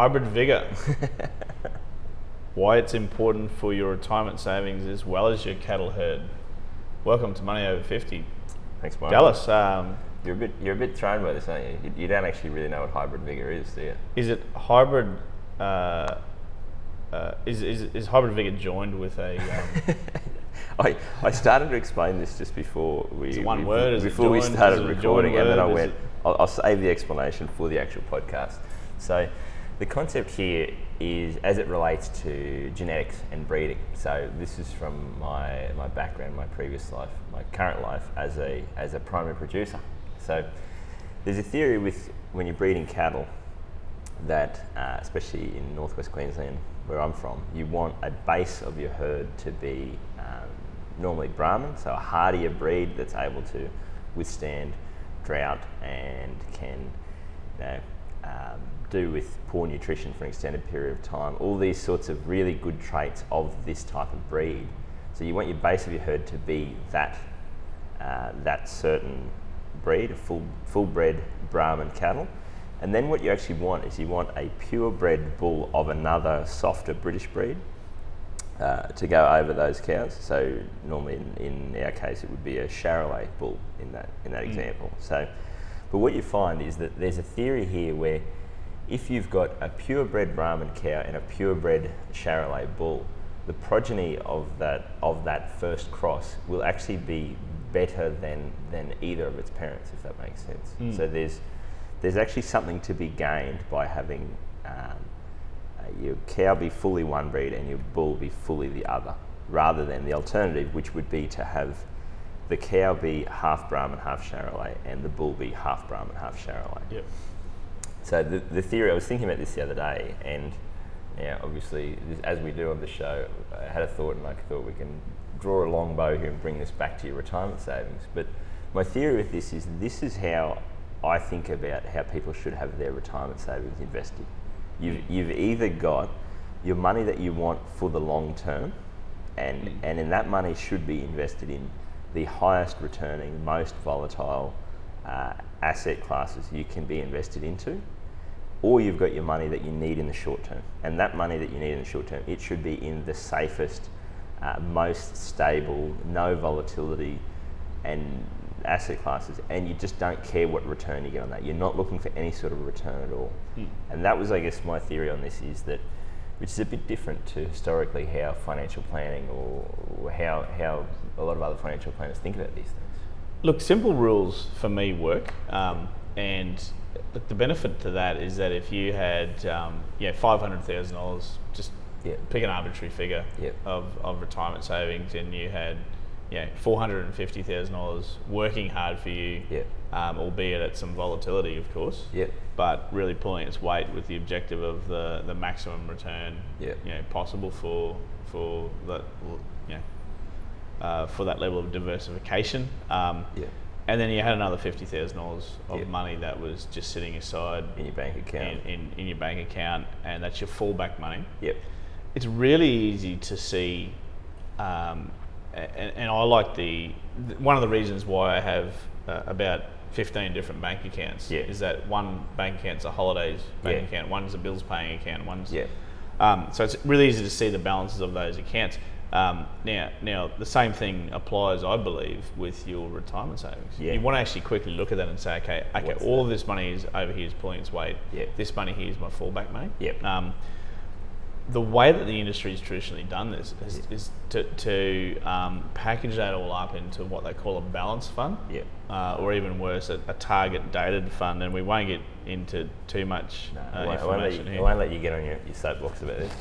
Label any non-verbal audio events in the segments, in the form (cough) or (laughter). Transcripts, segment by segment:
Hybrid Vigor. Why it's important for your retirement savings as well as your cattle herd. Welcome to Money Over 50. Thanks, Michael. Dallas, um, You're a bit you're a bit thrown by this, aren't you? You, you don't actually really know what hybrid vigor is, do you? is it hybrid? Uh, uh, is, is, is hybrid vigor joined with a? Um, (laughs) I, I started to explain this just before we one we- word? Is before we started recording, and then I went. I'll, I'll save the explanation for the actual podcast. So, the concept here is as it relates to genetics and breeding. So, this is from my my background, my previous life, my current life as a as a primary producer. So, there's a theory with when you're breeding cattle that, uh, especially in northwest Queensland, where I'm from, you want a base of your herd to be um, normally Brahman, so a hardier breed that's able to withstand drought and can you know, um, do with poor nutrition for an extended period of time. All these sorts of really good traits of this type of breed. So you want your base of your herd to be that uh, that certain breed, a full full bred Brahman cattle. And then what you actually want is you want a purebred bull of another softer British breed uh, to go over those cows. So normally in, in our case it would be a Charolais bull in that in that example. So, but what you find is that there's a theory here where if you've got a purebred Brahman cow and a purebred Charolais bull, the progeny of that of that first cross will actually be better than than either of its parents, if that makes sense. So there's there's actually something to be gained by having um, uh, your cow be fully one breed and your bull be fully the other, rather than the alternative, which would be to have the cow be half Brahman, half Charolais, and the bull be half Brahman, half Charolais. yep. So the, the theory, I was thinking about this the other day, and yeah, obviously, this- as we do on the show, I had a thought, and I thought we can draw a long bow here and bring this back to your retirement savings. But my theory with this is this is how I think about how people should have their retirement savings invested. You've, you've either got your money that you want for the long term, and, mm. and in that money should be invested in the highest returning, most volatile uh, asset classes you can be invested into, or you've got your money that you need in the short term. And that money that you need in the short term, it should be in the safest, uh, most stable, no volatility, and asset classes. And you just don't care what return you get on that. You're not looking for any sort of return at all. And that was, I guess, my theory on this is that, which is a bit different to historically how financial planning or, how, how a lot of other financial planners think about these things. Look, simple rules for me work, um, and the benefit to that is that if you had, um, yeah, five hundred thousand dollars, just Yeah. pick an arbitrary figure Yep. of, of retirement savings, and you had, yeah, four hundred and fifty thousand dollars working hard for you, Yep. Um, albeit at some volatility, of course, Yep. but really pulling its weight with the objective of the, the maximum return, Yep. you know, possible for for that, you know, uh, for that level of diversification. Um, Yeah. and then you had another fifty thousand dollars of money that was just sitting aside In your bank account. in, in your bank account, and that's your fallback money. Yep. It's really easy to see, um, and, and I like the th- one of the reasons why I have uh, about fifteen different bank accounts Yeah. is that one bank account's a holidays bank Yeah. account, one's a bills paying account, one's Yeah. um, so it's really easy to see the balances of those accounts. Um, now, now the same thing applies, I believe, with your retirement savings. Yeah. You want to actually quickly look at that and say, okay, okay, What's all of this money is over here is pulling its weight. Yeah. This money here is my fallback money. Yep. Um, the way that the industry has traditionally done this is, is to, to um, package that all up into what they call a balance fund, Yep. uh, or even worse, a, a target dated fund. And we won't get into too much No, uh, I, won't, I, won't let information you, I won't let you get on your, your soapbox about this.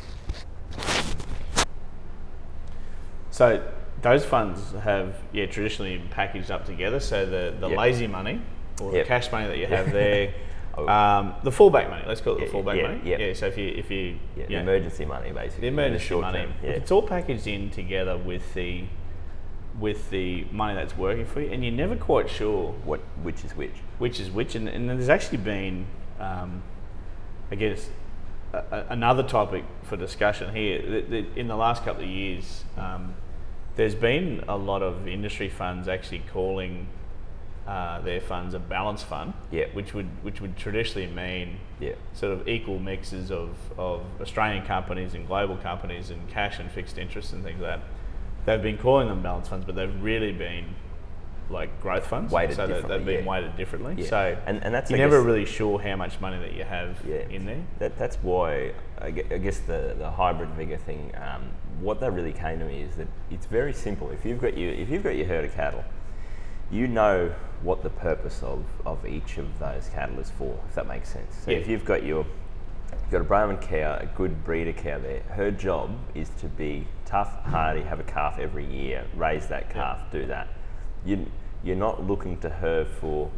So those funds have yeah traditionally been packaged up together. So the the Yep. lazy money or Yep. the cash money that you have there. (laughs) (laughs) Oh. Um, the fallback money, let's call it Yeah, the fallback yeah, money. yeah. Yeah. So if you if you Yeah, the you know, emergency money basically. the emergency short money, Yeah. it's all packaged in together with the with the money that's working for you, and you're never quite sure what which is which. which is which. And, and there's actually been, um, I guess, a, a, another topic for discussion here. That, that in the last couple of years, um, there's been a lot of industry funds actually calling uh, their funds a balance fund, Yeah. which would which would traditionally mean Yeah. sort of equal mixes of, of Australian companies and global companies and cash and fixed interest and things like that. They've been calling them balance funds, but they've really been like growth funds. Weighted so that they've been yeah. weighted differently. Yeah. So And- and that's, you're I never guess- really sure how much money that you have Yeah. in there. That, that's why I I guess the, the hybrid vigor thing. Um, what that really came to me is that it's very simple. If you've got your if you've got your herd of cattle, you know what the purpose of, of each of those cattle is for. If that makes sense. So Yeah. if you've got your you've got a Brahman cow, a good breeder cow there. Her job is to be tough, hardy, have a calf every year, raise that calf, do that. You, you're not looking to her for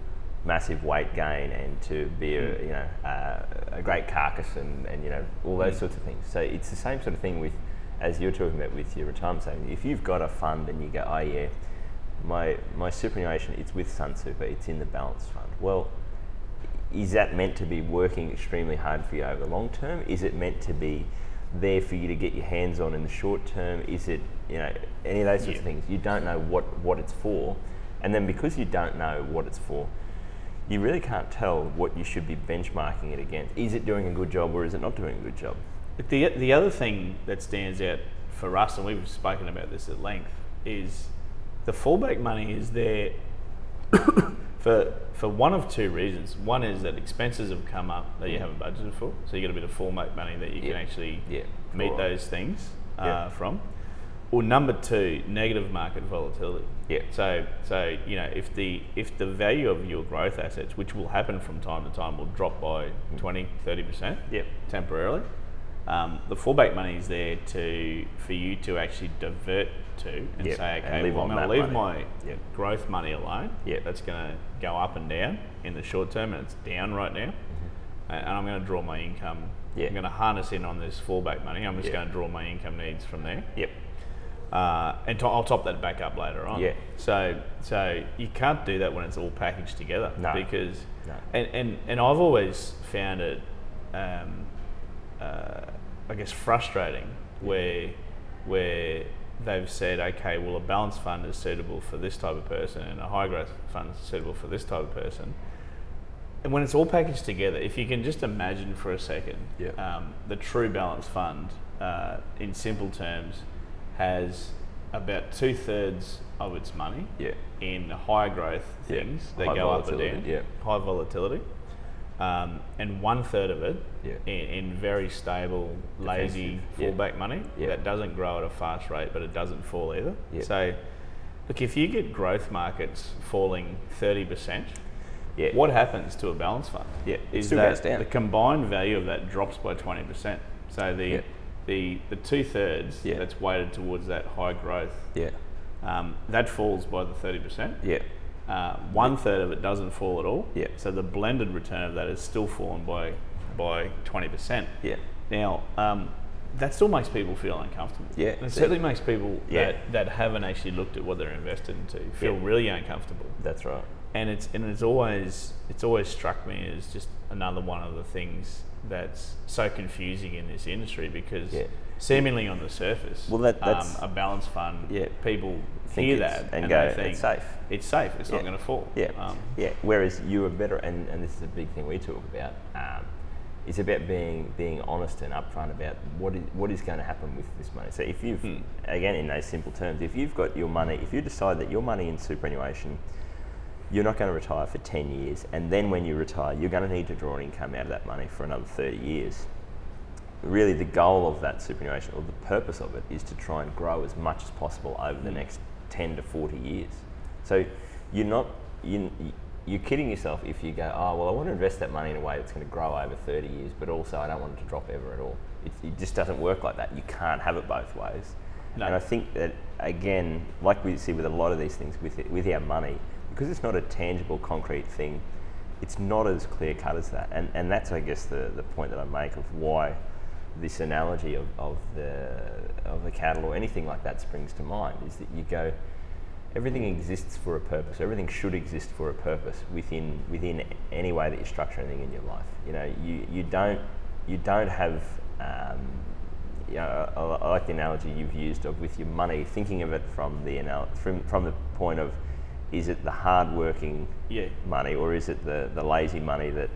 massive weight gain and to be a, you know, uh, a great carcass and, and you know, all those sorts of things. So it's the same sort of thing with, as you're talking about with your retirement savings. If you've got a fund and you go, oh yeah, my, my superannuation, it's with SunSuper. It's in the balance fund. Well, is that meant to be working extremely hard for you over the long term? Is it meant to be there for you to get your hands on in the short term? Is it, you know, any of those sorts of things? You don't know what, what it's for. And then because you don't know what it's for, you really can't tell what you should be benchmarking it against. Is it doing a good job or is it not doing a good job? But the, the other thing that stands out for us, and we've spoken about this at length, is the fallback money is there (coughs) for for one of two reasons. One is that expenses have come up that you haven't budgeted for, so you get a bit of fallback money that you Yeah. can actually Yeah, meet alright. those things uh, Yeah. from. Or number two, negative market volatility. Yeah. So so you know if the if the value of your growth assets, which will happen from time to time, will drop by 20, 30 percent Yep. temporarily. Um, the fallback money is there to for you to actually divert to and Yep, say, okay, live well, I'm going to leave money. my Yep. growth money alone. Yep. That's going to go up and down in the short term, and it's down right now. And and I'm going to draw my income. Mm-hmm. I'm going to harness in on this fallback money. I'm just Yeah. going to draw my income needs from there. Yep. Uh, and to, I'll top that back up later on. Yeah. So so you can't do that when it's all packaged together. No. Because No. and, and and I've always found it, um, uh, I guess, frustrating where where they've said, okay, well, a balanced fund is suitable for this type of person, and a high growth fund is suitable for this type of person. And when it's all packaged together, if you can just imagine for a second, Yeah. um, the true balanced fund, uh, in simple terms, has about two thirds of its money Yeah. in high growth Yeah. things that High go up and down, yeah. high volatility, um, and one third of it Yeah. in, in very stable, lazy Defensive, yeah. fallback money Yeah. that doesn't grow at a fast rate, but it doesn't fall either. Yeah. So, look, if you get growth markets falling thirty percent, Yeah. what happens to a balance fund? Yeah, is that down. the combined value of that drops by twenty percent. So the Yeah. the the two thirds Yeah. that's weighted towards that high growth, Yeah. um, that falls by the thirty percent. Yeah. Uh, one third of it doesn't fall at all. Yeah. So the blended return of that is still fallen by by twenty percent. Yeah. Now, um, that still makes people feel uncomfortable. Yeah. And it certainly makes people Yeah. that, that haven't actually looked at what they're invested into feel Yeah. really uncomfortable. That's right. And it's and it's always it's always struck me as just another one of the things that's so confusing in this industry because Yeah. seemingly on the surface, Well, that- that's- um, a balance fund, Yeah. people Think hear that and and, go, they think "It's safe." It's safe. It's Yeah. not going to fall. Yeah, Um, yeah. Whereas you are better, and, and this is a big thing we talk about. Um, it's about being being honest and upfront about what is what is going to happen with this money. So if you've Hmm. again in those simple terms, if you've got your money, if you decide that your money in superannuation, you're not going to retire for ten years, and then when you retire, you're going to need to draw an income out of that money for another thirty years. Really, the goal of that superannuation, or the purpose of it, is to try and grow as much as possible over the mm. next 10 to 40 years. So you're not, you, you're kidding yourself if you go, oh, well, I want to invest that money in a way that's going to grow over 30 years, but also I don't want it to drop ever at all. It, it just doesn't work like that. You can't have it both ways. No. And I think that again, like we see with a lot of these things with it, with our money, because it's not a tangible, concrete thing. It's not as clear cut as that, and and that's I guess the the point that I make of why this analogy of, of the of the cattle or anything like that springs to mind is that you go everything exists for a purpose everything should exist for a purpose within within any way that you structure anything in your life you know you, you don't you don't have um, you know, I, I like the analogy you've used of with your money thinking of it from the from, from the point of is it the hard working Yeah. money or is it the, the lazy money that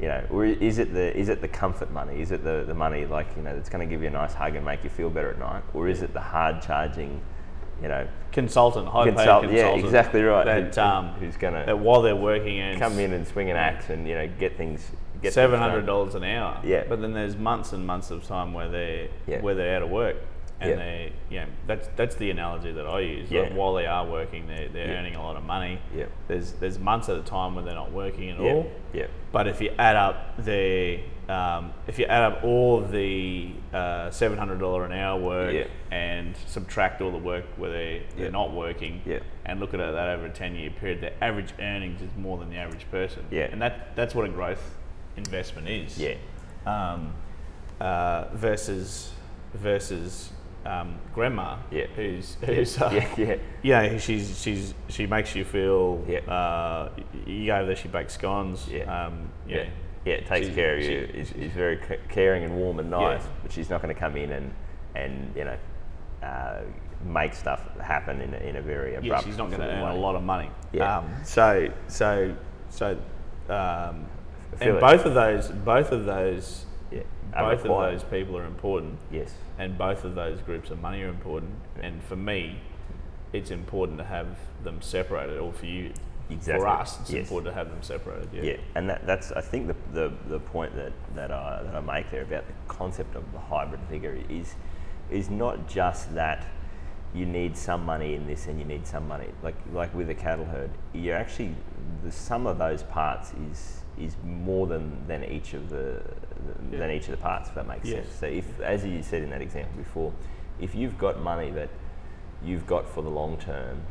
you know or is it the is it the comfort money is it the, the money like you know that's going to give you a nice hug and make you feel better at night or is it the hard charging you know Consultant, high paid consultant. yeah exactly right That, Who- um, who's going that to while they're working and come in and swing an axe and you know get things get seven hundred dollars an hour. Yeah. But then there's months and months of time where they're Yeah. where they're out of work, and Yeah. they yeah that's that's the analogy that I use. Yeah. Like while they are working, they're they're Yeah. earning a lot of money. Yeah. There's there's months at a time when they're not working at yeah all. yeah But if you add up the um, if you add up all of the uh, seven hundred dollar an hour work and subtract all the work where they they're not working Yeah. and look at it that over a ten year period, their average earnings is more than the average person. Yeah. and that that's what a growth investment is. yeah Um, uh, versus versus um, grandma, Yeah. who's who's uh, yeah yeah yeah, she's she's she makes you feel. Yeah. Uh, you go there, she bakes scones. Yeah. Um, yeah yeah. yeah it takes She- care of she- you is, is very caring and warm and nice Yeah. but she's not going to come in and and you know uh, make stuff happen in a, in a very abrupt Yeah, she's not going to earn a lot of money. Yeah. Um, so so so, um, and both of those both of those yeah both of those people are important. yes and both of those groups of money are important. And for me, it's important to have them separated, or for you, Exactly. for us, it's Yes. important to have them separated. Yeah. Yeah, and that, that's I think the, the, the point that, that, I, that I make there about the concept of the hybrid vigor is is not just that you need some money in this and you need some money like like with a cattle herd. You're actually the sum of those parts is is more than, than each of the than each of the parts. If that makes Yes. sense. So if as you said in that example before, if you've got money that you've got for the long term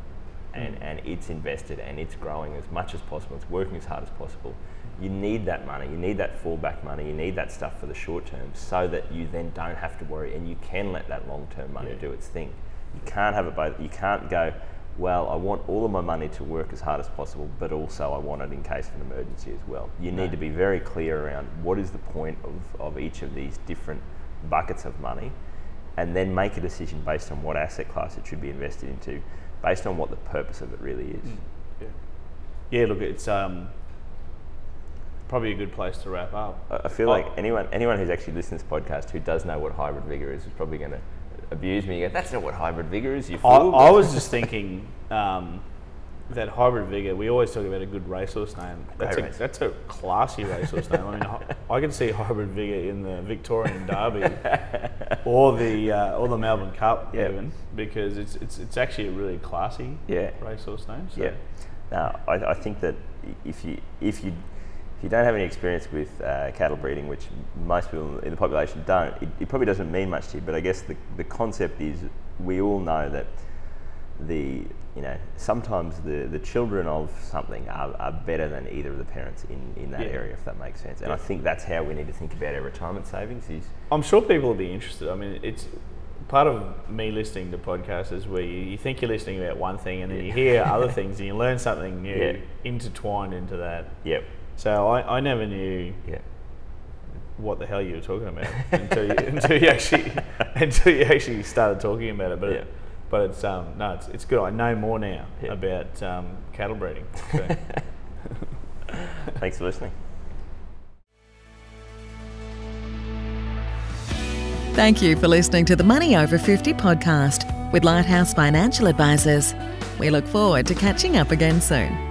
and, mm. and it's invested and it's growing as much as possible, it's working as hard as possible. You need that money, you need that fallback money, you need that stuff for the short term so that you then don't have to worry and you can let that long term money Yeah. do its thing. You can't have it both. You can't go, well, I want all of my money to work as hard as possible, but also I want it in case of an emergency as well. You need to be very clear around what is the point of, of each of these different buckets of money and then make a decision based on what asset class it should be invested into, based on what the purpose of it really is. Yeah. Yeah. Look, it's um, probably a good place to wrap up. I- I feel Oh. like anyone anyone who's actually listened to this podcast who does know what hybrid vigor is is probably going to abuse me. and go, That's not what hybrid vigor is. You I, fool. I was (laughs) just thinking um, that hybrid vigor. We always talk about a good racehorse name. That's a, race. that's a classy racehorse name. I mean, I, (laughs) I can see hybrid vigor in the Victorian Derby or the uh, or the Melbourne Cup Yeah. even because it's it's it's actually a really classy Yeah. racehorse name. So. Yeah. Now, I, I think that if you if you if you don't have any experience with uh, cattle breeding, which most people in the population don't, it, it probably doesn't mean much to you. But I guess the, the concept is we all know that the you know sometimes the, the children of something are, are better than either of the parents in, in that Yeah. area, if that makes sense. And I think that's how we need to think about our retirement savings. Is I'm sure people will be interested. I mean, it's part of me listening to podcasts is where you, you think you're listening about one thing and then you hear other (laughs) things and you learn something new Yeah. intertwined into that. yep, So I, I never knew yeah, what the hell you were talking about until you, (laughs) until you actually (laughs) until you actually started talking about it. But Yeah. it, but it's um no, it's, it's good. I know more now Yeah. about um, cattle breeding. So. (laughs) Thanks for listening. Thank you for listening to the Money Over 50 podcast with Lighthouse Financial Advisors. We look forward to catching up again soon.